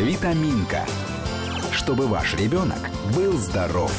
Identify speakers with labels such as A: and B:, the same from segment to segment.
A: Витаминка. Чтобы ваш ребенок был здоров.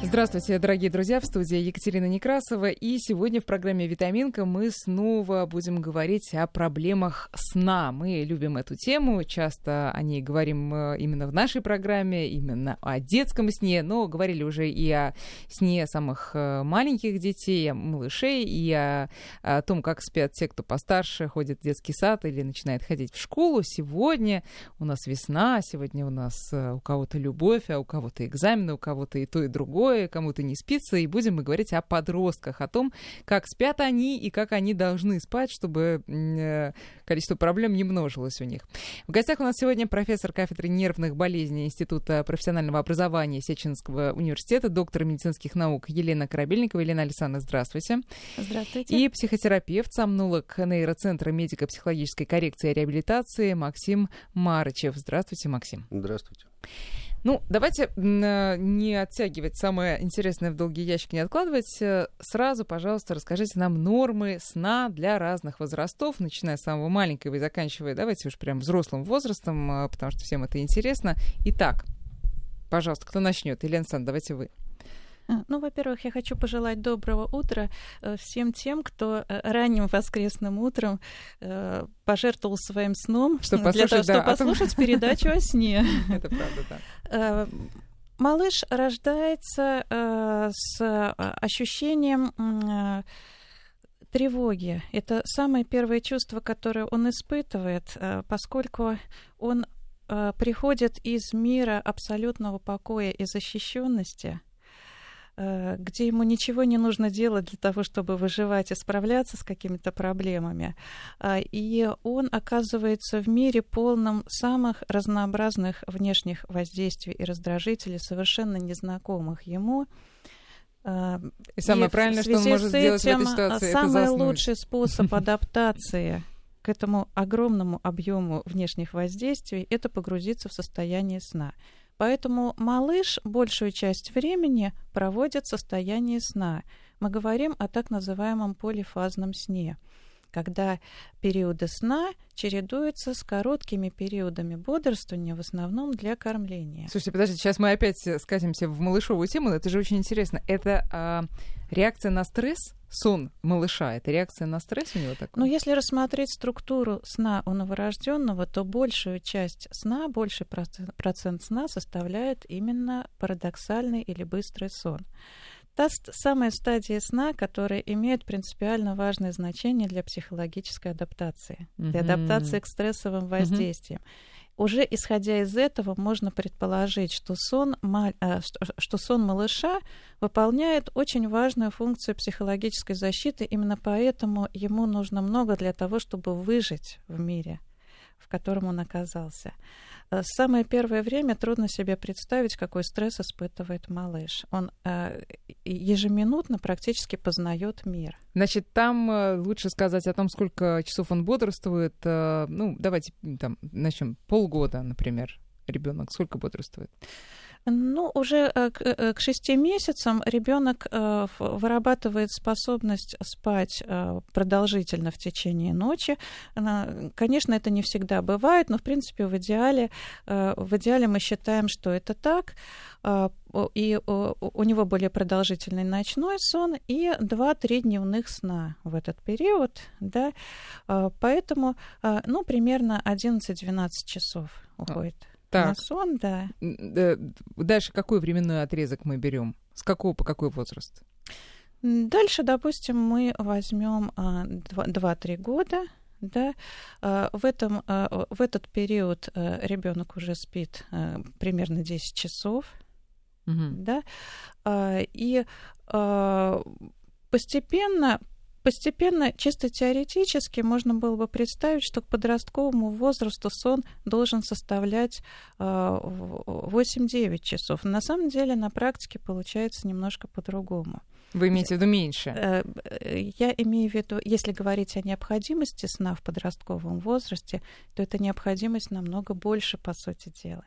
B: Здравствуйте, дорогие друзья, в студии Екатерина Некрасова. И сегодня в программе «Витаминка» мы снова будем говорить о проблемах сна. Мы любим эту тему, часто о ней говорим э, именно в нашей программе, именно о детском сне, но говорили уже и о сне самых э, маленьких детей, малышей, и о, о том, как спят те, кто постарше, ходит в детский сад или начинает ходить в школу. Сегодня у нас весна, сегодня у нас э, у кого-то любовь, а у кого-то экзамены, у кого-то и то, и другое другое, кому-то не спится, и будем мы говорить о подростках, о том, как спят они и как они должны спать, чтобы э, количество проблем не множилось у них. В гостях у нас сегодня профессор кафедры нервных болезней Института профессионального образования Сеченского университета, доктор медицинских наук Елена Корабельникова. Елена Александровна, здравствуйте.
C: Здравствуйте.
B: И психотерапевт, сомнолог нейроцентра медико-психологической коррекции и реабилитации Максим Марычев. Здравствуйте, Максим.
D: Здравствуйте.
B: Ну, давайте э, не оттягивать самое интересное в долгий ящик, не откладывать. Э, сразу, пожалуйста, расскажите нам нормы сна для разных возрастов, начиная с самого маленького и заканчивая, давайте уж прям взрослым возрастом, э, потому что всем это интересно. Итак, пожалуйста, кто начнет? Елена Сан, давайте вы.
C: А, ну, во-первых, я хочу пожелать доброго утра э, всем тем, кто э, ранним воскресным утром э, пожертвовал своим сном
B: чтобы
C: для того,
B: да,
C: чтобы послушать передачу о сне.
B: Это правда, да.
C: Малыш рождается с ощущением тревоги. Это самое первое чувство, которое он испытывает, поскольку он приходит из мира абсолютного покоя и защищенности – Э, где ему ничего не нужно делать для того, чтобы выживать и справляться с какими-то проблемами. А, и он оказывается в мире полном самых разнообразных внешних воздействий и раздражителей, совершенно незнакомых ему.
B: А, и самое и правильное, что он может сделать в этой ситуации,
C: самый
B: это
C: лучший способ адаптации к этому огромному объему внешних воздействий это погрузиться в состояние сна. Поэтому малыш большую часть времени проводит в состоянии сна. Мы говорим о так называемом полифазном сне когда периоды сна чередуются с короткими периодами бодрствования, в основном для кормления.
B: Слушайте, подождите, сейчас мы опять скатимся в малышовую тему, но это же очень интересно. Это а, реакция на стресс? сон малыша, это реакция на стресс у него такой?
C: Ну, если рассмотреть структуру сна у новорожденного, то большую часть сна, больший процент, процент сна составляет именно парадоксальный или быстрый сон. Та самая стадия сна, которая имеет принципиально важное значение для психологической адаптации, mm-hmm. для адаптации к стрессовым воздействиям. Mm-hmm уже исходя из этого можно предположить, что сон, э, что сон малыша выполняет очень важную функцию психологической защиты, именно поэтому ему нужно много для того, чтобы выжить в мире, в котором он оказался. Э, самое первое время трудно себе представить, какой стресс испытывает малыш. Он э, ежеминутно практически познает мир.
B: Значит, там э, лучше сказать о том, сколько часов он бодрствует. Ну, давайте там начнем полгода, например, ребенок сколько бодрствует?
C: Ну, уже э, э, к шести месяцам ребенок э, вырабатывает способность спать продолжительно в течение ночи. Конечно, это не всегда бывает, но в принципе в идеале, в идеале мы считаем, что это так. И у него более продолжительный ночной сон и 2-3 дневных сна в этот период. Да? Поэтому, ну, примерно 11-12 часов уходит.
B: Так.
C: На сон, да.
B: Дальше какой временной отрезок мы берем? С какого по какой возраст?
C: Дальше, допустим, мы возьмем 2-3 а, года, да, а, в, этом, а, в этот период ребенок уже спит примерно 10 часов, угу. да, и постепенно Постепенно, чисто теоретически, можно было бы представить, что к подростковому возрасту сон должен составлять 8-9 часов. На самом деле, на практике получается немножко по-другому.
B: Вы имеете в виду меньше? Э,
C: я имею в виду, если говорить о необходимости сна в подростковом возрасте, то эта необходимость намного больше, по сути дела.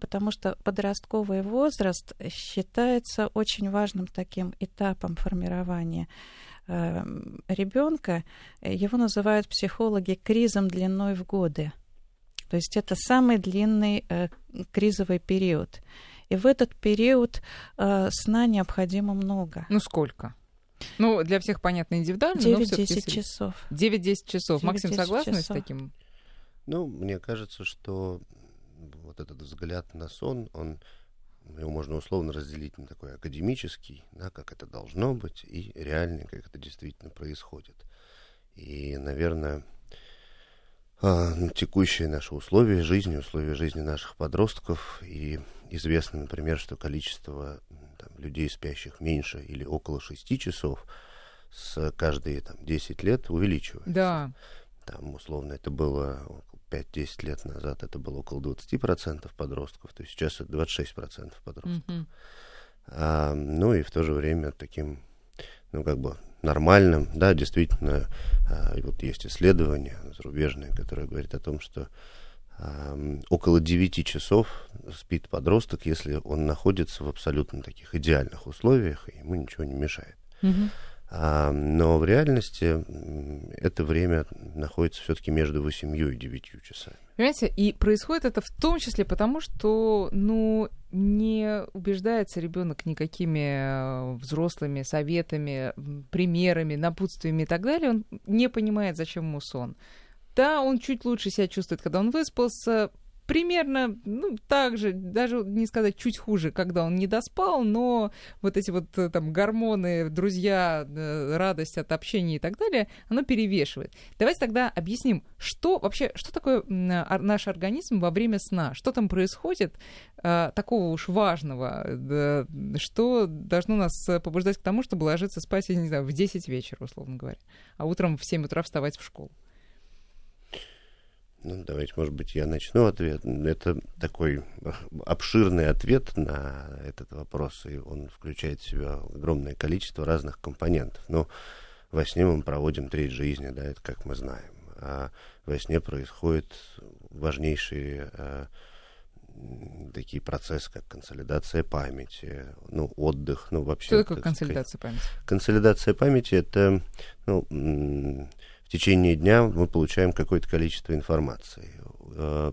C: Потому что подростковый возраст считается очень важным таким этапом формирования ребенка, его называют психологи кризом длиной в годы. То есть это самый длинный э, кризовый период. И в этот период э, сна необходимо много.
B: Ну сколько? Ну, для всех понятно индивидуально,
C: 9-10 часов.
B: 9-10 часов. Максим, согласен с таким?
D: Ну, мне кажется, что вот этот взгляд на сон, он его можно условно разделить на такой академический, да, как это должно быть, и реальный, как это действительно происходит. И, наверное, а, текущие наши условия жизни, условия жизни наших подростков, и известно, например, что количество там, людей, спящих меньше или около 6 часов, с каждые там, 10 лет увеличивается.
B: Да.
D: Там, условно, это было 5-10 лет назад, это было около 20% подростков, то есть сейчас это 26% подростков. Mm-hmm. А, ну и в то же время таким, ну как бы нормальным, да, действительно, а, вот есть исследования зарубежные, которые говорят о том, что а, около 9 часов спит подросток, если он находится в абсолютно таких идеальных условиях, и ему ничего не мешает. Mm-hmm. А, но в реальности это время находится все-таки между 8 и 9 часами.
B: Понимаете, и происходит это в том числе потому, что, ну, не убеждается ребенок никакими э, взрослыми советами, примерами, напутствиями и так далее. Он не понимает, зачем ему сон. Да, он чуть лучше себя чувствует, когда он выспался, примерно, ну, так же, даже не сказать чуть хуже, когда он не доспал, но вот эти вот э, там гормоны, друзья, э, радость от общения и так далее, оно перевешивает. Давайте тогда объясним, что вообще, что такое наш организм во время сна, что там происходит а, такого уж важного, что должно нас побуждать к тому, чтобы ложиться спать, я не знаю, в 10 вечера, условно говоря, а утром в 7 утра вставать в школу.
D: Ну, давайте, может быть, я начну ответ. Это такой обширный ответ на этот вопрос, и он включает в себя огромное количество разных компонентов. Но во сне мы проводим треть жизни, да, это как мы знаем. А во сне происходят важнейшие а, такие процессы, как консолидация памяти, ну, отдых, ну, вообще...
B: Что такое консолидация сказать, памяти?
D: Консолидация памяти — это, ну, течение дня мы получаем какое-то количество информации. Э,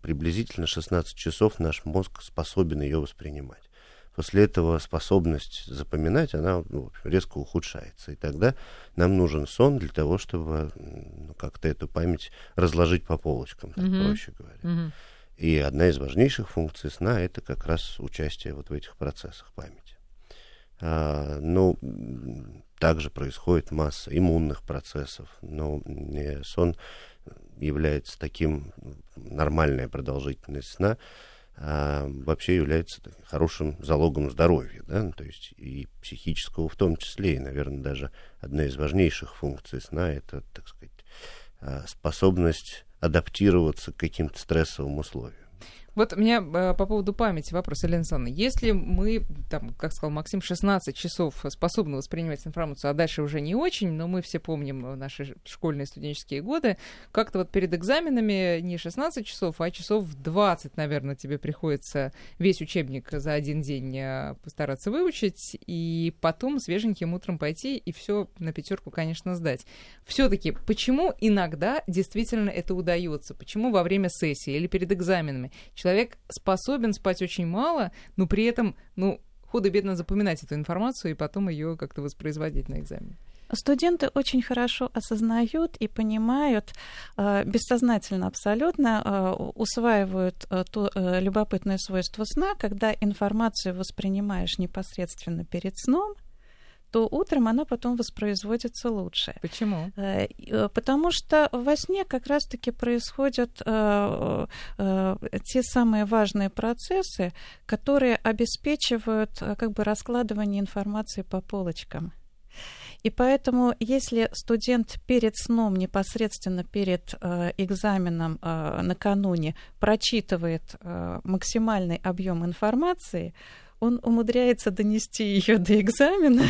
D: приблизительно 16 часов наш мозг способен ее воспринимать. После этого способность запоминать, она ну, резко ухудшается. И тогда нам нужен сон для того, чтобы ну, как-то эту память разложить по полочкам, так mm-hmm. проще говоря. Mm-hmm. И одна из важнейших функций сна это как раз участие вот в этих процессах памяти. А, ну, также происходит масса иммунных процессов, но сон является таким, нормальная продолжительность сна, а, вообще является хорошим залогом здоровья, да, ну, то есть и психического в том числе, и, наверное, даже одна из важнейших функций сна это, так сказать, а, способность адаптироваться к каким-то стрессовым условиям.
B: Вот у меня э, по поводу памяти вопрос, Елена Александровна. Если мы, там, как сказал Максим, 16 часов способны воспринимать информацию, а дальше уже не очень, но мы все помним наши школьные студенческие годы, как-то вот перед экзаменами не 16 часов, а часов 20, наверное, тебе приходится весь учебник за один день э, постараться выучить, и потом свеженьким утром пойти и все на пятерку, конечно, сдать. Все-таки почему иногда действительно это удается? Почему во время сессии или перед экзаменами человек способен спать очень мало, но при этом, ну, худо-бедно запоминать эту информацию и потом ее как-то воспроизводить на экзамене.
C: Студенты очень хорошо осознают и понимают, э, бессознательно абсолютно э, усваивают э, то любопытное свойство сна, когда информацию воспринимаешь непосредственно перед сном, то утром она потом воспроизводится лучше.
B: Почему?
C: Э, э, потому что во сне как раз-таки происходят э, те самые важные процессы, которые обеспечивают как бы раскладывание информации по полочкам. И поэтому, если студент перед сном, непосредственно перед э, экзаменом э, накануне прочитывает э, максимальный объем информации, он умудряется донести ее до экзамена,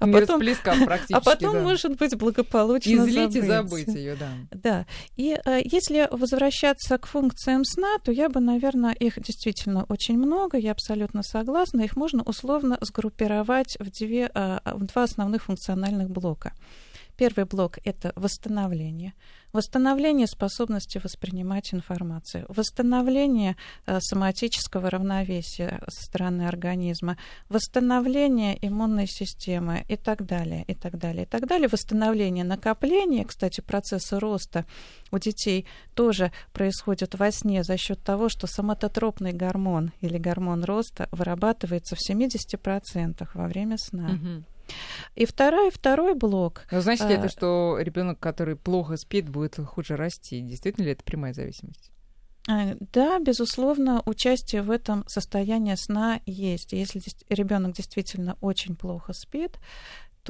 B: а потом, практически,
C: а потом да. может быть благополучно
B: Излить
C: забыть. и
B: забыть ее, да.
C: Да. И э, если возвращаться к функциям сна, то я бы, наверное, их действительно очень много, я абсолютно согласна. Их можно условно сгруппировать в, две, э, в два основных функциональных блока. Первый блок — это восстановление. Восстановление способности воспринимать информацию. Восстановление э, соматического равновесия со стороны организма. Восстановление иммунной системы и так далее, и так далее, и так далее. Восстановление накопления, кстати, процессы роста у детей тоже происходит во сне за счет того, что соматотропный гормон или гормон роста вырабатывается в 70% во время сна.
B: Мгм.
C: И второй, второй блок.
B: Но значит ли
C: а,
B: это, что ребенок, который плохо спит, будет хуже расти? Действительно ли это прямая зависимость?
C: э, Да, безусловно, участие в этом состоянии сна есть. Если ребенок действительно очень плохо спит,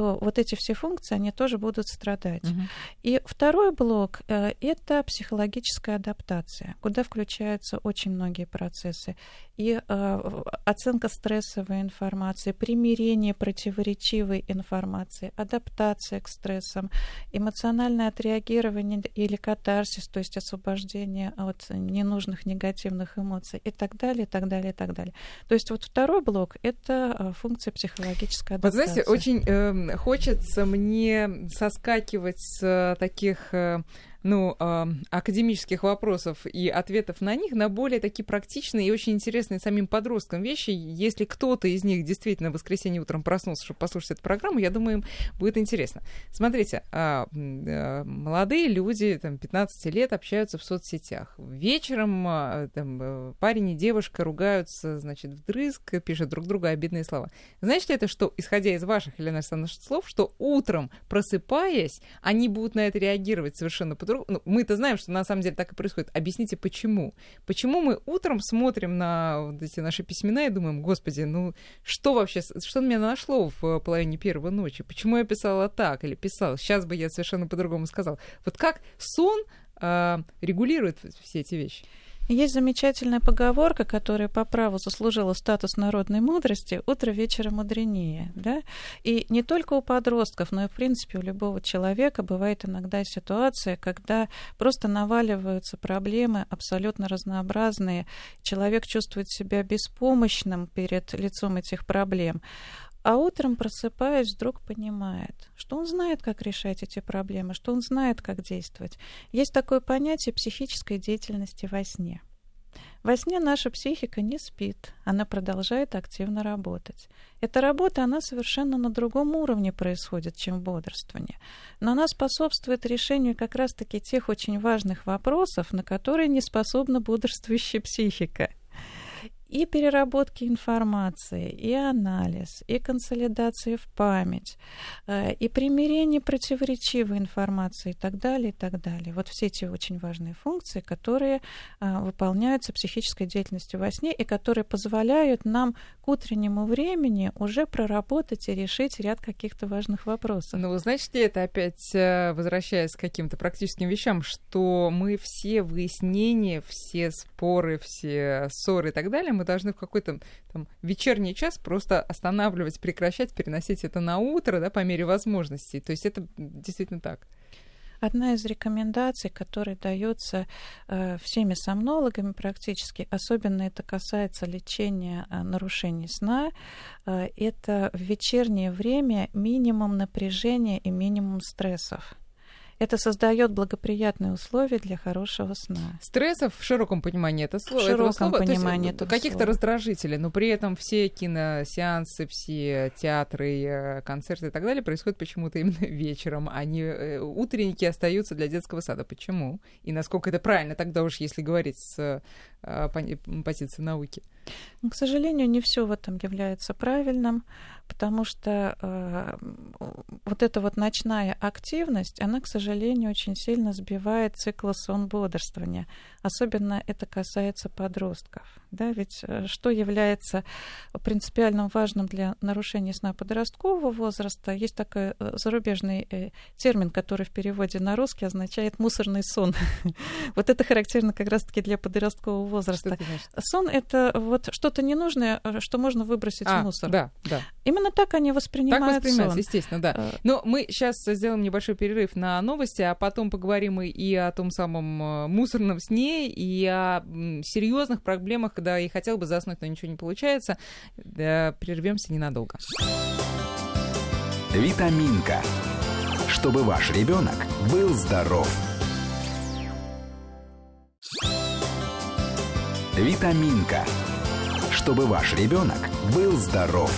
C: то вот эти все функции, они тоже будут страдать.
B: Мгм.
C: И второй блок э, — это психологическая адаптация, куда включаются очень многие процессы. И э, оценка стрессовой информации, примирение противоречивой информации, адаптация к стрессам, эмоциональное отреагирование или катарсис, то есть освобождение от ненужных негативных эмоций и так далее, и так далее, и так далее. То есть вот второй блок — это э, функция психологической
B: Вот
C: адаптации.
B: знаете, очень эм, хочется мне соскакивать с э, таких э, ну, э, академических вопросов и ответов на них на более такие практичные и очень интересные самим подросткам вещи. Если кто-то из них действительно в воскресенье утром проснулся, чтобы послушать эту программу, я думаю, им будет интересно. Смотрите, м, э, молодые люди, там, 15 лет, общаются в соцсетях. Вечером а, там, э, парень и девушка ругаются, значит, вдрызг, пишут друг другу обидные слова. Знаете ли это, что, исходя из ваших или наших слов, что утром, просыпаясь, они будут на это реагировать совершенно по-другому? Ну, мы-то знаем, что на самом деле так и происходит. Объясните, почему? Почему мы утром смотрим на вот эти наши письмена и думаем, господи, ну что вообще, что меня нашло в половине первой ночи? Почему я писала так или писал? Сейчас бы я совершенно по-другому сказал. Вот как сон а, регулирует все эти вещи?
C: Есть замечательная поговорка, которая по праву заслужила статус народной мудрости «утро вечера мудренее». Да? И не только у подростков, но и, в принципе, у любого человека бывает иногда ситуация, когда просто наваливаются проблемы абсолютно разнообразные. Человек чувствует себя беспомощным перед лицом этих проблем. А утром, просыпаясь, вдруг понимает, что он знает, как решать эти проблемы, что он знает, как действовать. Есть такое понятие психической деятельности во сне. Во сне наша психика не спит, она продолжает активно работать. Эта работа, она совершенно на другом уровне происходит, чем бодрствование. Но она способствует решению как раз-таки тех очень важных вопросов, на которые не способна бодрствующая психика и переработки информации, и анализ, и консолидации в память, э, и примирение противоречивой информации и так далее, и так далее. Вот все эти очень важные функции, которые а, выполняются психической деятельностью во сне и которые позволяют нам к утреннему времени уже проработать и решить ряд каких-то важных вопросов.
B: Ну, значит ли это опять, э, возвращаясь к каким-то практическим вещам, что мы все выяснения, все споры, все ссоры и так далее, мы должны в какой-то там вечерний час просто останавливать, прекращать, переносить это на утро, да, по мере возможностей. То есть это действительно так.
C: Одна из рекомендаций, которая дается э, всеми сомнологами практически, особенно это касается лечения э, нарушений сна, э, это в вечернее время минимум напряжения и минимум стрессов. Это создает благоприятные условия для хорошего сна.
B: Стрессов в широком понимании это слово.
C: В широком
B: слова, то есть,
C: понимании
B: э, каких-то раздражителей, но при этом все киносеансы, все театры, э, концерты и так далее происходят почему-то именно вечером, а не э, утренники остаются для детского сада. Почему? И насколько это правильно тогда уж, если говорить с позиции науки?
C: Но, к сожалению, не все в этом является правильным, потому что э, вот эта вот ночная активность, она, к сожалению, очень сильно сбивает цикл сон-бодрствования. Особенно это касается подростков. Да? Ведь э, что является принципиально важным для нарушения сна подросткового возраста? Есть такой э, зарубежный э, термин, который в переводе на русский означает мусорный сон. Вот это характерно как раз-таки для подросткового возраста. Сон это вот что-то ненужное, э, что можно выбросить
B: А,
C: в мусор.
B: да, да.
C: Именно так они
B: Так
C: воспринимают сон.
B: естественно, да.
C: Э,
B: Но мы сейчас сделаем небольшой перерыв на новости, а потом поговорим и- и о том самом э, мусорном сне, и о серьезных проблемах, когда и хотел бы заснуть, но ничего не получается. Да, прервемся ненадолго.
A: Витаминка. чтобы ваш ребенок был здоров. Витаминка. Чтобы ваш ребенок был здоров.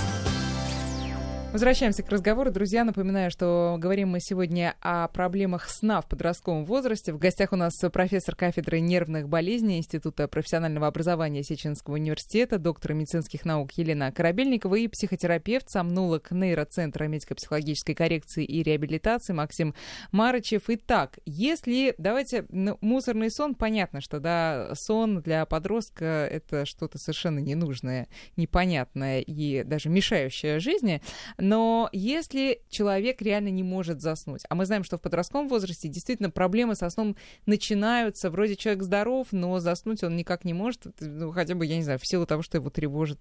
B: Возвращаемся к разговору. Друзья, напоминаю, что говорим мы сегодня о проблемах сна в подростковом возрасте. В гостях у нас профессор кафедры нервных болезней Института профессионального образования Сеченского университета, доктор медицинских наук Елена Корабельникова и психотерапевт, сомнолог нейроцентра медико-психологической коррекции и реабилитации Максим Марычев. Итак, если, давайте, ну, мусорный сон, понятно, что, да, сон для подростка — это что-то совершенно ненужное, непонятное и даже мешающее жизни — но если человек реально не может заснуть, а мы знаем, что в подростковом возрасте действительно проблемы со сном начинаются, вроде человек здоров, но заснуть он никак не может, ну, хотя бы, я не знаю, в силу того, что его тревожит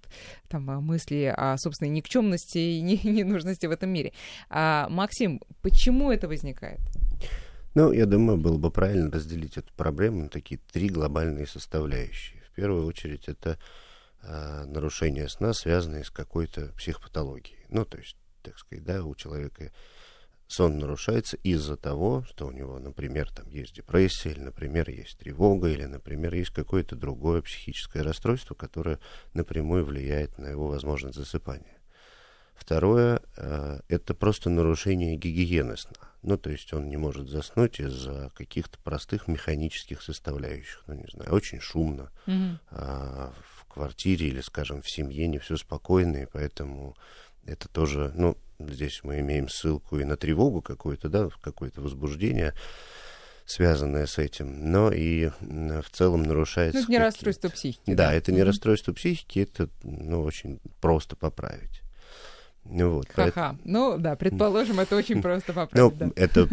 B: там, а, мысли о собственной никчемности и ненужности в этом мире. А, Максим, почему это возникает?
D: Ну, я думаю, было бы правильно разделить эту проблему на такие три глобальные составляющие. В первую очередь, это э, нарушения сна, связанные с какой-то психопатологией. Ну, то есть, так сказать, да, у человека сон нарушается из-за того, что у него, например, там есть депрессия, или, например, есть тревога, или, например, есть какое-то другое психическое расстройство, которое напрямую влияет на его возможность засыпания. Второе э, это просто нарушение гигиены сна. Ну, то есть он не может заснуть из-за каких-то простых механических составляющих. Ну, не знаю, очень шумно. Mm-hmm. А, в квартире или, скажем, в семье не все спокойно, и поэтому это тоже, ну, здесь мы имеем ссылку и на тревогу какую-то, да, какое-то возбуждение, связанное с этим, но и в целом нарушается... Ну,
B: это не расстройство психики.
D: Да, да? это не расстройство психики, это, ну, очень просто поправить.
B: Вот, Ха-ха. Поэтому... Ну да, предположим, это очень просто поправить. Ну,
D: да. это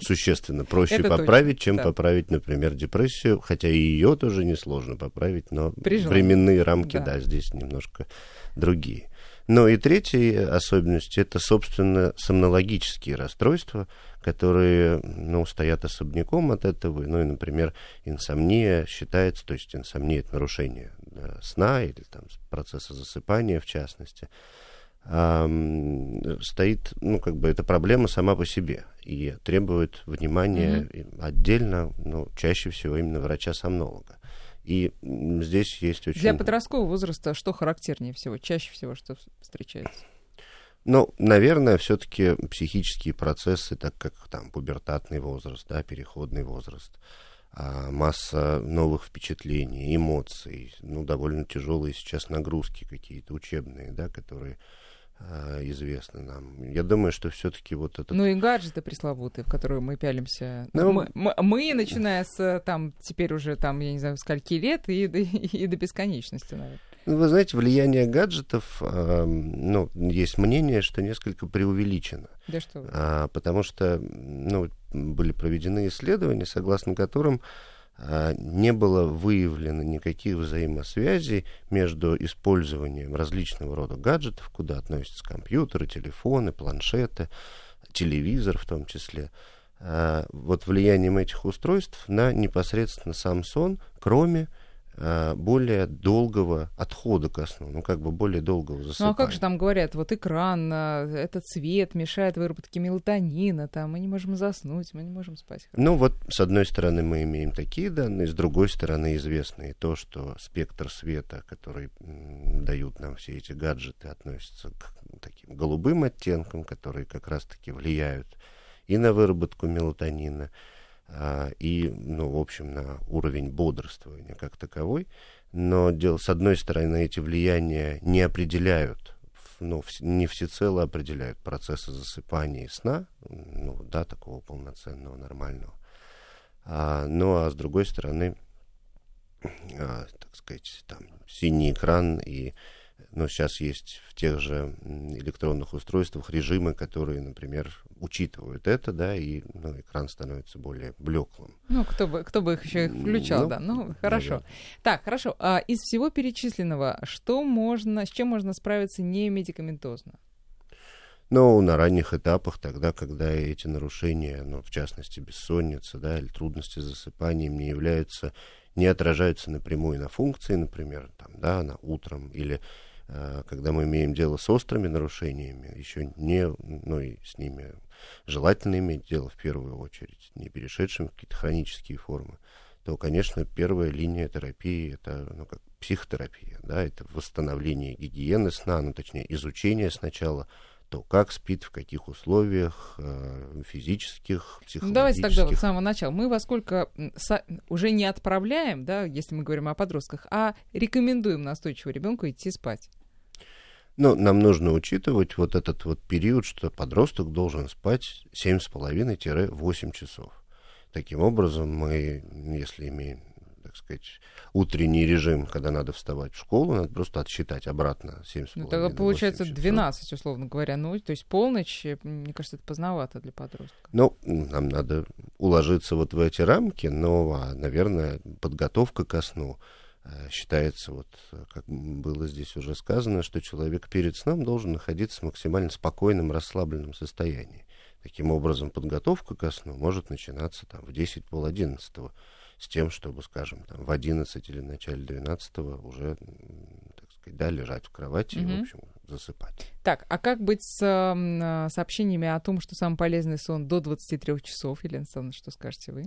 D: существенно проще это поправить, точно, чем да. поправить, например, депрессию, хотя и ее тоже несложно поправить, но временные рамки, да. да, здесь немножко другие. Ну и третья особенность это, собственно, сомнологические расстройства, которые ну, стоят особняком от этого. Ну и, например, инсомния считается, то есть инсомния это нарушение да, сна или там, процесса засыпания в частности, стоит, ну, как бы, эта проблема сама по себе и требует внимания mm-hmm. отдельно, ну, чаще всего именно врача-сомнолога. И здесь есть очень...
B: Для подросткового возраста что характернее всего, чаще всего, что встречается?
D: Ну, наверное, все-таки психические процессы, так как там пубертатный возраст, да, переходный возраст, а, масса новых впечатлений, эмоций, ну, довольно тяжелые сейчас нагрузки какие-то учебные, да, которые известны нам. Я думаю, что все-таки вот это...
B: Ну и гаджеты пресловутые, в которые мы пялимся. Ну, мы, мы, мы, начиная с там, теперь уже там, я не знаю, скольки лет и, и, и до бесконечности, наверное.
D: Ну, вы знаете, влияние гаджетов, э, ну, есть мнение, что несколько преувеличено.
B: Да что вы.
D: А, потому что, ну, были проведены исследования, согласно которым не было выявлено никаких взаимосвязей между использованием различного рода гаджетов, куда относятся компьютеры, телефоны, планшеты, телевизор в том числе, а, вот влиянием этих устройств на непосредственно сам сон, кроме более долгого отхода ко сну, ну, как бы более долгого засыпания.
B: Ну, а как же там говорят, вот экран, э, этот цвет мешает выработке мелатонина, там, мы не можем заснуть, мы не можем спать.
D: Ну, вот, с одной стороны, мы имеем такие данные, с другой стороны, известно и то, что спектр света, который дают нам все эти гаджеты, относится к таким голубым оттенкам, которые как раз-таки влияют и на выработку мелатонина, и, ну, в общем, на уровень бодрствования как таковой. Но дело, с одной стороны, эти влияния не определяют, ну, не всецело определяют процессы засыпания и сна, ну, да, такого полноценного, нормального. А, ну, а с другой стороны, а, так сказать, там, синий экран и но сейчас есть в тех же электронных устройствах режимы, которые, например, учитывают это, да, и ну, экран становится более блеклым.
B: Ну, кто бы, кто бы их еще включал, ну, да. Ну, хорошо. Наверное. Так, хорошо. А из всего перечисленного, что можно, с чем можно справиться не медикаментозно?
D: Ну, на ранних этапах, тогда, когда эти нарушения, ну, в частности, бессонница, да, или трудности с засыпанием не являются, не отражаются напрямую на функции, например, там, да, на утром, или э, когда мы имеем дело с острыми нарушениями, еще не, ну, и с ними желательно иметь дело в первую очередь, не перешедшим в какие-то хронические формы, то, конечно, первая линия терапии это ну, как психотерапия, да, это восстановление гигиены сна, ну, точнее, изучение сначала то как спит, в каких условиях, э, физических, психологических. Ну,
B: давайте тогда вот с самого начала. Мы во сколько уже не отправляем, да, если мы говорим о подростках, а рекомендуем настойчиво ребенку идти спать.
D: Ну, нам нужно учитывать вот этот вот период, что подросток должен спать 7,5-8 часов. Таким образом, мы, если имеем так сказать, утренний режим, когда надо вставать в школу, надо просто отсчитать обратно 7,5
B: Ну, тогда получается 12, условно говоря. Ну, то есть полночь, мне кажется, это поздновато для подростка.
D: Ну, нам надо уложиться вот в эти рамки, но, а, наверное, подготовка ко сну э, считается, вот как было здесь уже сказано, что человек перед сном должен находиться в максимально спокойном, расслабленном состоянии. Таким образом, подготовка ко сну может начинаться там, в 10 пол 11 с тем, чтобы, скажем, там, в 11 или в начале 12 уже, так сказать, да, лежать в кровати mm-hmm. и, в общем, засыпать.
B: Так, а как быть с э, сообщениями о том, что самый полезный сон до 23 часов? Елена Александровна, что скажете вы?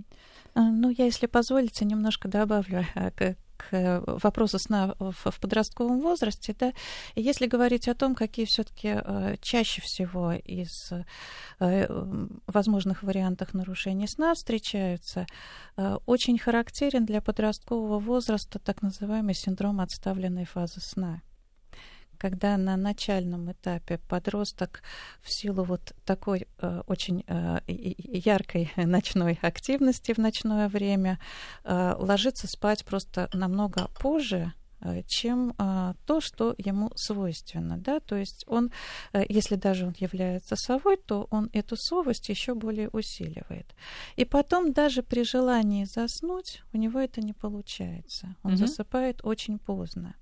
C: А, ну, я, если позволите, немножко добавлю а, к э, вопросу сна в подростковом возрасте, да, если говорить о том, какие все-таки э, чаще всего из э, возможных вариантов нарушений сна встречаются, очень характерен для подросткового возраста так называемый синдром отставленной фазы сна когда на начальном этапе подросток в силу вот такой э, очень э, яркой ночной активности в ночное время э, ложится спать просто намного позже, э, чем а, то, что ему свойственно, да, то есть он, э, если даже он является совой, то он эту совость еще более усиливает. И потом даже при желании заснуть у него это не получается, он угу. засыпает очень поздно.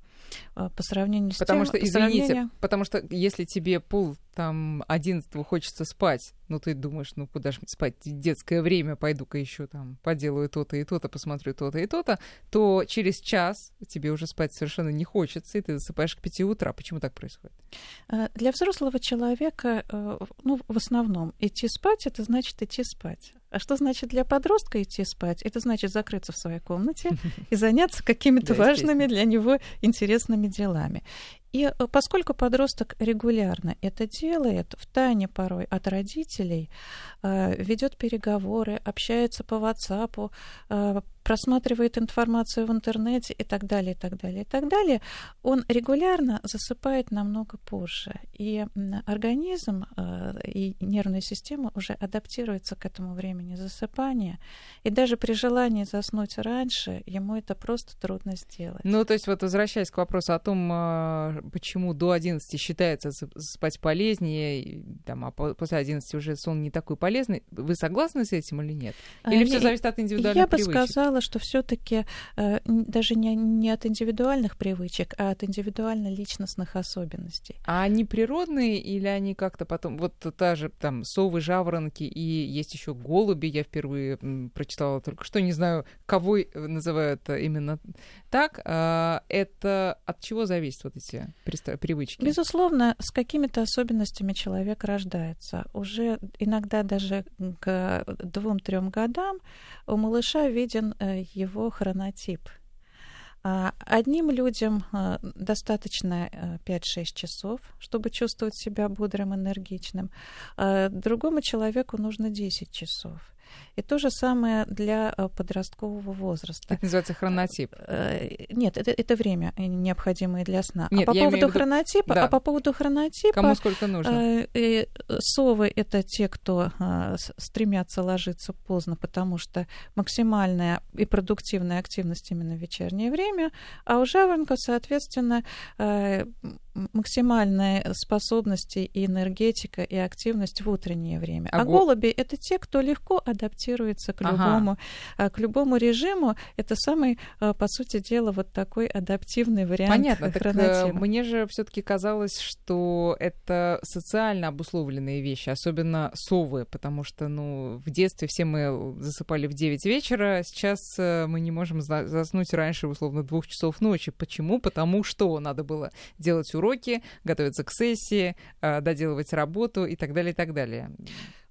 C: А, по сравнению с
B: потому
C: тем...
B: Что, извините, сравнению... потому что если тебе пол там одиннадцатого хочется спать, ну ты думаешь, ну куда же спать, детское время, пойду-ка еще там поделаю то-то и то-то, посмотрю то-то и то-то, то через час тебе уже спать совершенно не хочется, и ты засыпаешь к пяти утра. Почему так происходит?
C: А, для взрослого человека, э, ну, в основном, идти спать, это значит идти спать. А что значит для подростка идти спать? Это значит закрыться в своей комнате и заняться какими-то важными для него интересными делами. И э, поскольку подросток регулярно это делает, в тайне порой от родителей, э, ведет переговоры, общается по WhatsApp, э, просматривает информацию в интернете и так далее, и так далее, и так далее, он регулярно засыпает намного позже. И организм и нервная система уже адаптируются к этому времени засыпания. И даже при желании заснуть раньше, ему это просто трудно сделать.
B: Ну, то есть вот возвращаясь к вопросу о том, почему до 11 считается спать полезнее, там, а после 11 уже сон не такой полезный. Вы согласны с этим или нет? А, или все зависит от индивидуальных
C: Я
B: привычек?
C: Я бы сказала, что все-таки э, даже не, не от индивидуальных привычек, а от индивидуально-личностных особенностей.
B: А они природные или они как-то потом... Вот та же там совы, жаворонки и есть еще голуби, я впервые прочитала только что, не знаю, кого называют именно так. А, это от чего зависит вот эти привычки?
C: Безусловно, с какими-то особенностями человек рождается. Уже иногда даже к двум-трем годам у малыша виден э, его хронотип. А одним людям э, достаточно 5-6 э, часов, чтобы чувствовать себя бодрым, энергичным. А другому человеку нужно 10 часов. И то же самое для э, подросткового возраста.
B: Это называется хронотип.
C: Э, нет, это, это время необходимое для сна. Нет, а по поводу хронотипа, да. а по поводу хронотипа.
B: Кому сколько нужно?
C: Э, совы это те, кто стремятся ложиться поздно, потому что максимальная и продуктивная активность именно в вечернее время, а у жаворонков, соответственно, максимальные способности и энергетика и активность в утреннее время. А, а голуби это те, кто легко адаптируется к любому, ага. А, к любому режиму. Это самый, а, по сути дела, вот такой адаптивный вариант
B: Понятно. Так, э, мне же все-таки казалось, что это социально обусловленные вещи, особенно совы, потому что, ну, в детстве все мы засыпали в 9 вечера, сейчас э, мы не можем заснуть раньше, условно, двух часов ночи. Почему? Потому что надо было делать уроки уроки, готовиться к сессии, э, доделывать работу и так далее, и так далее.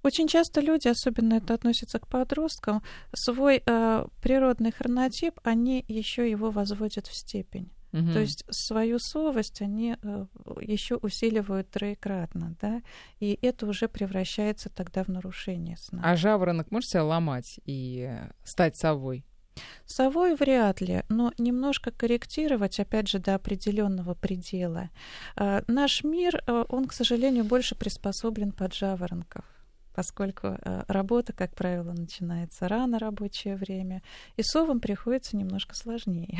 C: Очень часто люди, особенно это относится к подросткам, свой э, природный хронотип, они еще его возводят в степень. Угу. То есть свою совесть они э, еще усиливают троекратно, да, и это уже превращается тогда в нарушение сна.
B: А жаворонок может себя ломать и стать совой?
C: Совой вряд ли, но немножко корректировать, опять же, до определенного предела. Э, наш мир, э, он, к сожалению, больше приспособлен под жаворонков поскольку э, работа, как правило, начинается рано рабочее время, и совам приходится немножко сложнее.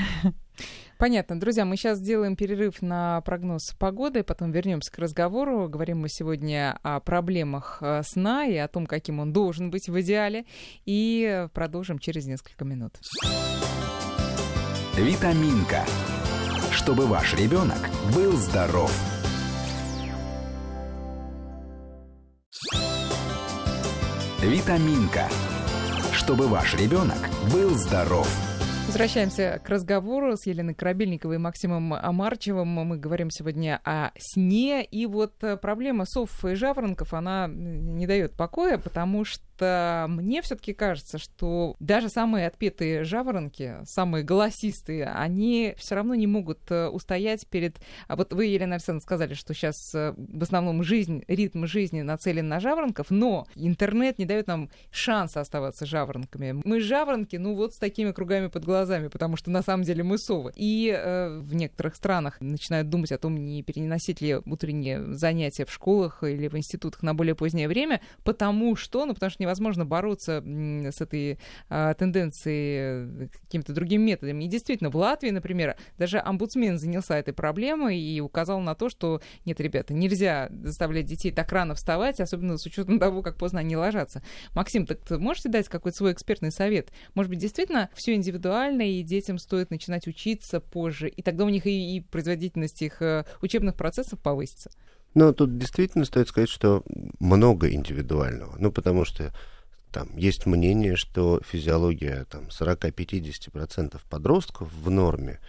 B: Понятно. Друзья, мы сейчас сделаем перерыв на прогноз погоды, потом вернемся к разговору. Говорим мы сегодня о проблемах э, сна и о том, каким он должен быть в идеале, и продолжим через несколько минут.
A: Витаминка. Чтобы ваш ребенок был здоров. Витаминка. Чтобы ваш ребенок был здоров.
B: Возвращаемся к разговору с Еленой Корабельниковой и Максимом Амарчевым. Мы говорим сегодня о сне. И вот э, проблема сов и жаворонков, она не дает покоя, потому что что мне все-таки кажется, что даже самые отпетые жаворонки, самые голосистые, они все равно не могут э, устоять перед... А вот вы, Елена Александровна, сказали, что сейчас э, в основном жизнь, ритм жизни нацелен на жаворонков, но интернет не дает нам шанса оставаться жаворонками. Мы жаворонки, ну вот с такими кругами под глазами, потому что на самом деле мы совы. И э, в некоторых странах начинают думать о том, не переносить ли утренние занятия в школах или в институтах на более позднее время, потому что, ну потому что невозможно бороться с этой а, тенденцией какими-то другими методами. И действительно, в Латвии, например, даже омбудсмен занялся этой проблемой и указал на то, что нет, ребята, нельзя заставлять детей так рано вставать, особенно с учетом того, как поздно они ложатся. Максим, так можете дать какой-то свой экспертный совет? Может быть, действительно все индивидуально, и детям стоит начинать учиться позже, и тогда у них и, и производительность их э, учебных процессов повысится?
D: Но тут действительно стоит сказать, что много индивидуального. Ну, потому что там есть мнение, что физиология там, 40-50% подростков в норме,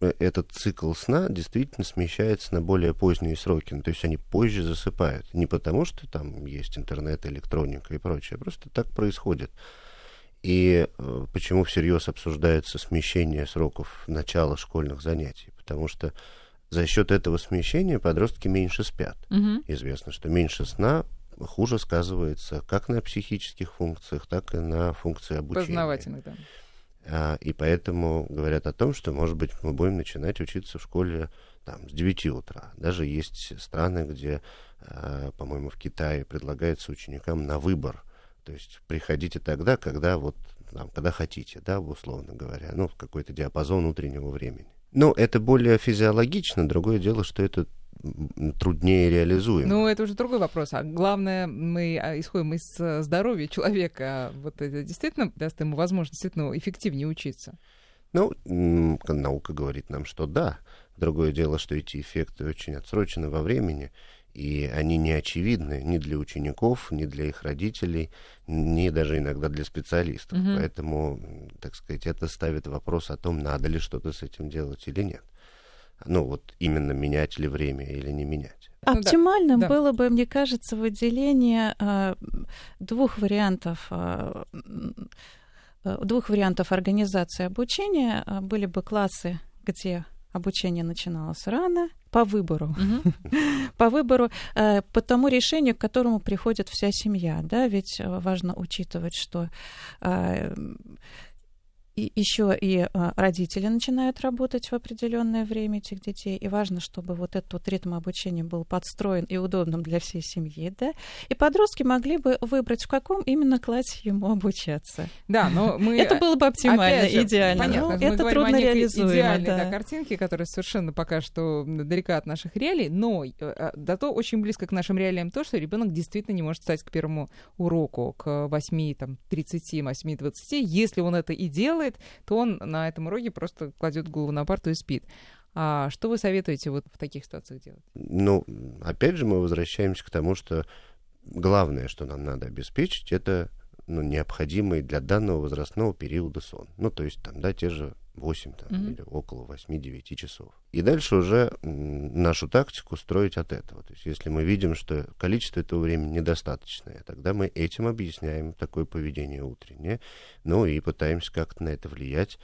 D: э, этот цикл сна действительно смещается на более поздние сроки. Ну, то есть они позже засыпают. Не потому, что там есть интернет, электроника и прочее, а просто так происходит. И э, почему всерьез обсуждается смещение сроков начала школьных занятий? Потому что за счет этого смещения подростки меньше спят. Угу. Известно, что меньше сна хуже сказывается как на психических функциях, так и на функции обучения.
B: Познавательных, да.
D: А, и поэтому говорят о том, что, может быть, мы будем начинать учиться в школе там, с 9 утра. Даже есть страны, где, а, по-моему, в Китае предлагается ученикам на выбор. То есть приходите тогда, когда вот там, когда хотите, да, условно говоря, ну, в какой-то диапазон утреннего времени. Ну, это более физиологично. Другое дело, что это труднее реализуем.
B: Ну, это уже другой вопрос. А главное, мы а, исходим из э, здоровья человека. Вот это действительно даст ему возможность действительно эффективнее учиться?
D: Ну, наука говорит нам, что да. Другое дело, что эти эффекты очень отсрочены во времени, и они не очевидны ни для учеников, ни для их родителей, ни даже иногда для специалистов. Угу. Поэтому, так сказать, это ставит вопрос о том, надо ли что-то с этим делать или нет. Ну, вот именно менять ли время или не менять.
C: Оптимальным ну, да. было бы, мне кажется, выделение э, двух вариантов э, двух вариантов организации обучения. Были бы классы, где обучение начиналось рано, по выбору. по выбору, э, по тому решению, к которому приходит вся семья. Да? Ведь важно учитывать, что э, и еще и а, родители начинают работать в определенное время этих детей, и важно, чтобы вот этот вот ритм обучения был подстроен и удобным для всей семьи, да, и подростки могли бы выбрать, в каком именно классе ему обучаться.
B: Да, но мы...
C: Это было бы оптимально, же, идеально. Понятно,
B: но это трудно реализуемо. Идеальной да. Да, картинки, которая совершенно пока что далека от наших реалий, но да то очень близко к нашим реалиям то, что ребенок действительно не может встать к первому уроку, к 8, там, 30, 8, 20, если он это и делает, делает, то он на этом уроке просто кладет голову на парту и спит. А что вы советуете вот в таких ситуациях делать?
D: Ну, опять же, мы возвращаемся к тому, что главное, что нам надо обеспечить, это ну, необходимый для данного возрастного периода сон. Ну, то есть там, да, те же 8 там, mm-hmm. или около 8-9 часов. И дальше уже нашу тактику строить от этого. То есть если мы видим, что количество этого времени недостаточное, тогда мы этим объясняем такое поведение утреннее, ну и пытаемся как-то на это влиять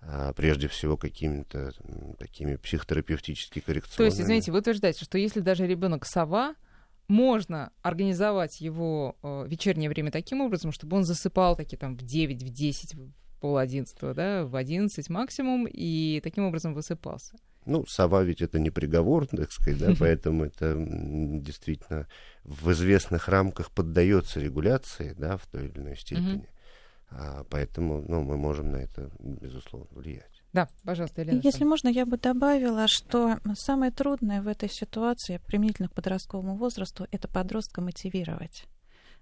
D: а, прежде всего какими-то такими психотерапевтическими коррекционными.
B: То есть, извините, вы утверждаете, что если даже ребенок сова, можно организовать его э, вечернее время таким образом, чтобы он засыпал такие там в 9, в 10, в пол одиннадцатого, да, в 11 максимум, и таким образом высыпался.
D: Ну, сова ведь это не приговор, так сказать, да, поэтому это действительно в известных рамках поддается регуляции, да, в той или иной степени. А, поэтому, ну, мы можем на это, безусловно, влиять.
B: Да, пожалуйста, Елена.
C: Если можно, я бы добавила, что самое трудное в этой ситуации, применительно к подростковому возрасту, это подростка мотивировать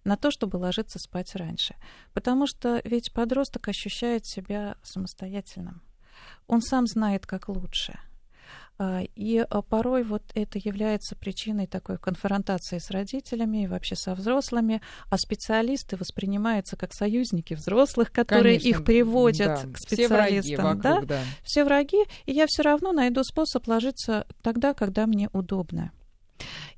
C: на то, чтобы ложиться спать раньше. Потому что ведь подросток ощущает себя самостоятельным. Он сам знает, как лучше – а, и а, порой вот это является причиной такой конфронтации с родителями и вообще со взрослыми, а специалисты воспринимаются как союзники взрослых, которые
B: Конечно,
C: их приводят
B: да.
C: к специалистам.
B: Все враги,
C: да?
B: вокруг, да.
C: Все враги, и я все равно найду способ ложиться тогда, когда мне удобно.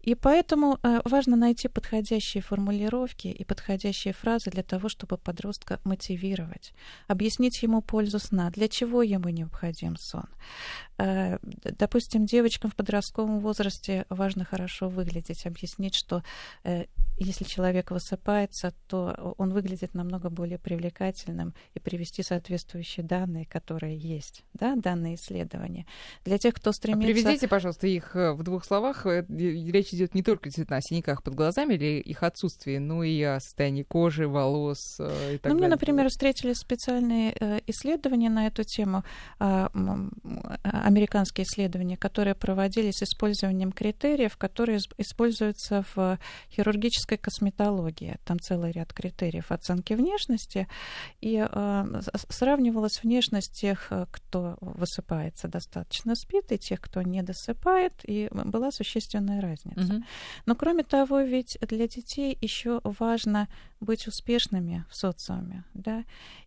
C: И поэтому э, важно найти подходящие формулировки и подходящие фразы для того, чтобы подростка мотивировать, объяснить ему пользу сна, для чего ему необходим сон. Э, допустим, девочкам в подростковом возрасте важно хорошо выглядеть, объяснить, что э, если человек высыпается, то он выглядит намного более привлекательным и привести соответствующие данные, которые есть, да, данные исследования. Для тех, кто стремится...
B: А приведите, пожалуйста, их в двух словах. Речь идет не только действительно о синяках под глазами или их отсутствии, но и о состоянии кожи, волос э, и так
C: ну,
B: далее.
C: Мне, например, встретились специальные э, исследования на эту тему, э, американские исследования, которые проводились с использованием критериев, которые используются в хирургической косметологии. Там целый ряд критериев оценки внешности, и э, сравнивалась внешность тех, э, кто высыпается достаточно спит, и тех, кто не досыпает, и была существенная разница. Угу. Но кроме того, ведь для детей еще важно быть успешными в социуме, да,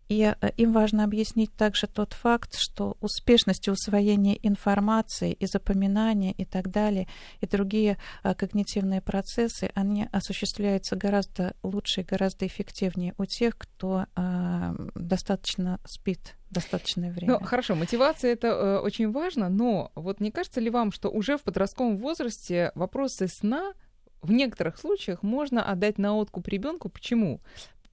C: и э, им важно объяснить также тот факт, что успешность усвоения информации и запоминания и так далее, и другие а, когнитивные процессы, они осуществляются гораздо лучше и гораздо эффективнее у тех, кто а, достаточно спит достаточное время.
B: Ну, хорошо, мотивация это э, очень важно, но вот не кажется ли вам, что уже в подростковом возрасте вопросы сна в некоторых случаях можно отдать на откуп ребенку. Почему?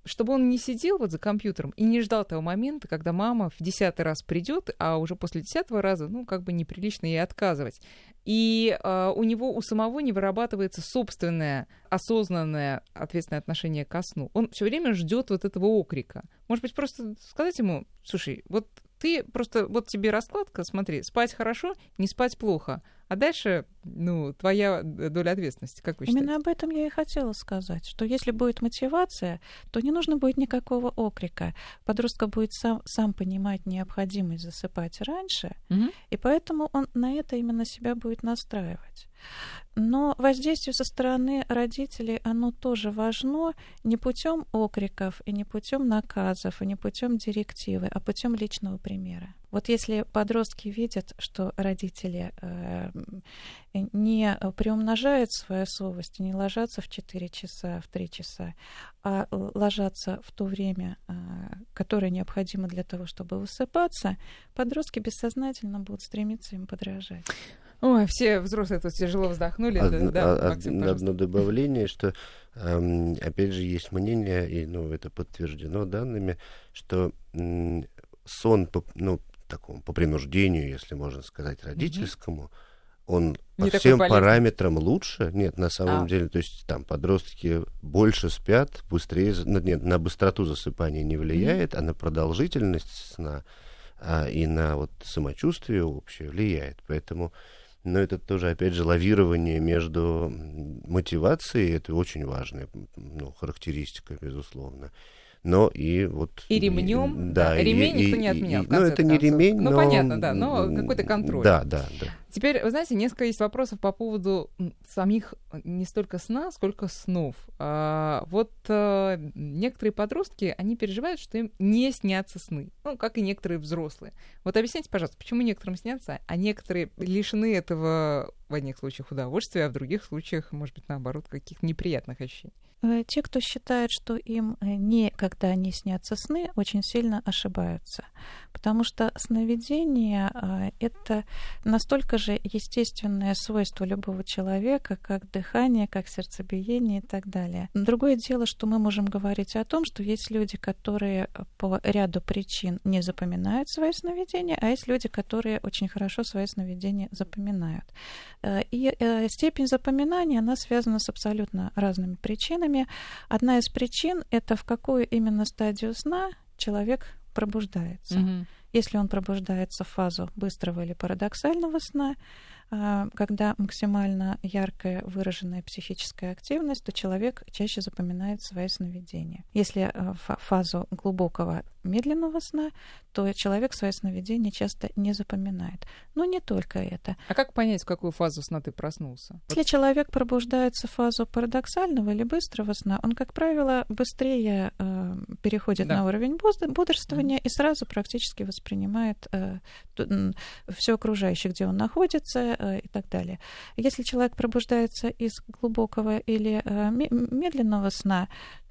B: Чтобы он не сидел вот за компьютером и не ждал того момента, когда мама в десятый раз придет, а уже после десятого раза, ну, как бы неприлично ей отказывать. И э, у него у самого не вырабатывается собственное осознанное ответственное отношение ко сну. Он все время ждет вот этого окрика. Может быть, просто сказать ему, слушай, вот ты просто, вот тебе раскладка, смотри, спать хорошо, не спать плохо. А дальше, ну, твоя доля ответственности, как вы считаете?
C: Именно об этом я и хотела сказать, что если будет мотивация, то не нужно будет никакого окрика. Подросток будет сам, сам понимать необходимость засыпать раньше, угу. и поэтому он на это именно себя будет настраивать. Но воздействие со стороны родителей, оно тоже важно не путем окриков, и не путем наказов, и не путем директивы, а путем личного примера. Вот если подростки видят, что родители э, не приумножают свою совесть, не ложатся в 4 часа, в 3 часа, а ложатся в то время, э, которое необходимо для того, чтобы высыпаться, подростки бессознательно будут стремиться им подражать.
B: Ой, все взрослые тут тяжело вздохнули.
D: Одно, да, Максим, одно добавление, что, эм, опять же, есть мнение, и ну, это подтверждено данными, что сон, ну, такому, по принуждению, если можно сказать, родительскому, mm он не по всем параметрам лучше. Нет, на самом а. деле, то есть там подростки больше спят, быстрее, нет, на быстроту засыпания не влияет, mm а на продолжительность сна а, и на вот самочувствие общее влияет. Поэтому но это тоже, опять же, лавирование между мотивацией, это очень важная ну, характеристика, безусловно. Но и вот...
B: И ремнем, да, да ремень и, никто и, не отменял.
D: И, ну, это не ремень,
B: ну,
D: но...
B: понятно, да, но какой-то контроль.
D: Да, да, да.
B: Теперь, вы знаете, несколько есть вопросов по поводу самих не столько сна, сколько снов. А, вот а, некоторые подростки, они переживают, что им не снятся сны. Ну, как и некоторые взрослые. Вот объясните, пожалуйста, почему некоторым снятся, а некоторые лишены этого в одних случаях удовольствия, а в других случаях, может быть, наоборот, каких-то неприятных ощущений?
C: Э, те, кто считает, что им э, никогда не снятся сны, очень сильно ошибаются. Потому что сновидение э, — это настолько же естественное свойство любого человека, как дыхание, как сердцебиение и так далее. Другое дело, что мы можем говорить о том, что есть люди, которые по ряду причин не запоминают свои сновидения, а есть люди, которые очень хорошо свои сновидения запоминают. И степень запоминания, она связана с абсолютно разными причинами. Одна из причин — это в какую именно стадию сна человек пробуждается. Mm-hmm. Если он пробуждается в фазу быстрого или парадоксального сна, когда максимально яркая выраженная психическая активность, то человек чаще запоминает свои сновидения. Если а, в фазу глубокого медленного сна, то человек свои сновидения часто не запоминает. Но не только это.
B: А как понять, в какую фазу сна ты проснулся?
C: Если человек пробуждается в фазу парадоксального или быстрого сна, он, как правило, быстрее э, переходит да. на уровень бодрствования mm-hmm. и сразу практически воспринимает э, все окружающее, где он находится, Э, и так далее. Если человек пробуждается из глубокого или э, медленного сна,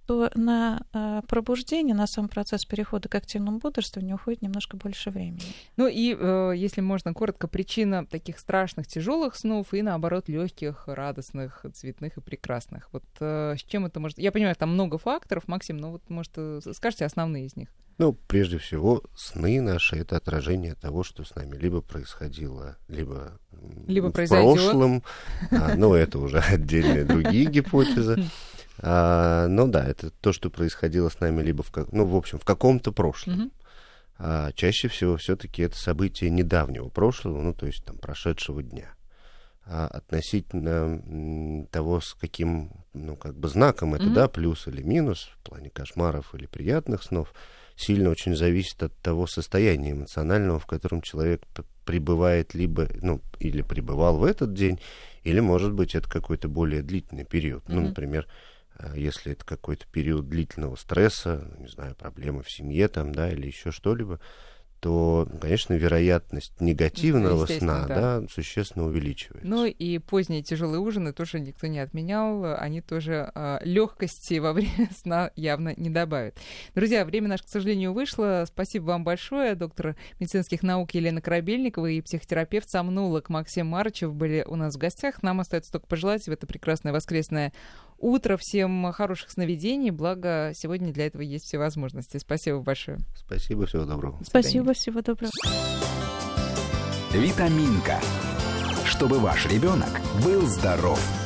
C: то на э, пробуждение, на сам процесс перехода к активному бодрствованию уходит немножко больше времени.
B: Ну и, э, если можно коротко, причина таких страшных тяжелых снов и, наоборот, легких, радостных, цветных и прекрасных. Вот э, с чем это может... Я понимаю, там много факторов, Максим, но вот, может, э, скажите основные из них.
D: Ну, прежде всего, сны наши — это отражение того, что с нами либо происходило, либо,
B: либо
D: в прошлом. А, ну, это уже отдельные другие гипотезы. А, ну да, это то, что происходило с нами либо в, ну, в общем, в каком-то прошлом. А чаще всего все-таки это события недавнего прошлого, ну, то есть там прошедшего дня. А относительно того, с каким, ну, как бы знаком это, mm-hmm. да, плюс или минус в плане кошмаров или приятных снов, сильно очень зависит от того состояния эмоционального, в котором человек пребывает либо, ну, или пребывал в этот день, или, может быть, это какой-то более длительный период. Mm-hmm. Ну, например, э, если это какой-то период длительного стресса, не знаю, проблемы в семье там, да, или еще что-либо, то, конечно, вероятность негативного сна да. Да, существенно увеличивается.
B: Ну и поздние тяжелые ужины тоже никто не отменял, они тоже э, легкости во время сна явно не добавят. Друзья, время наше, к сожалению, вышло. Спасибо вам большое. Доктор медицинских наук Елена Корабельникова и психотерапевт сомнолог Максим Марычев были у нас в гостях. Нам остается только пожелать в это прекрасное воскресное утро, всем хороших сновидений. Благо, сегодня для этого есть все возможности. Спасибо большое.
D: Спасибо, всего доброго.
C: Спасибо, всего доброго.
A: Витаминка. Чтобы ваш ребенок был здоров.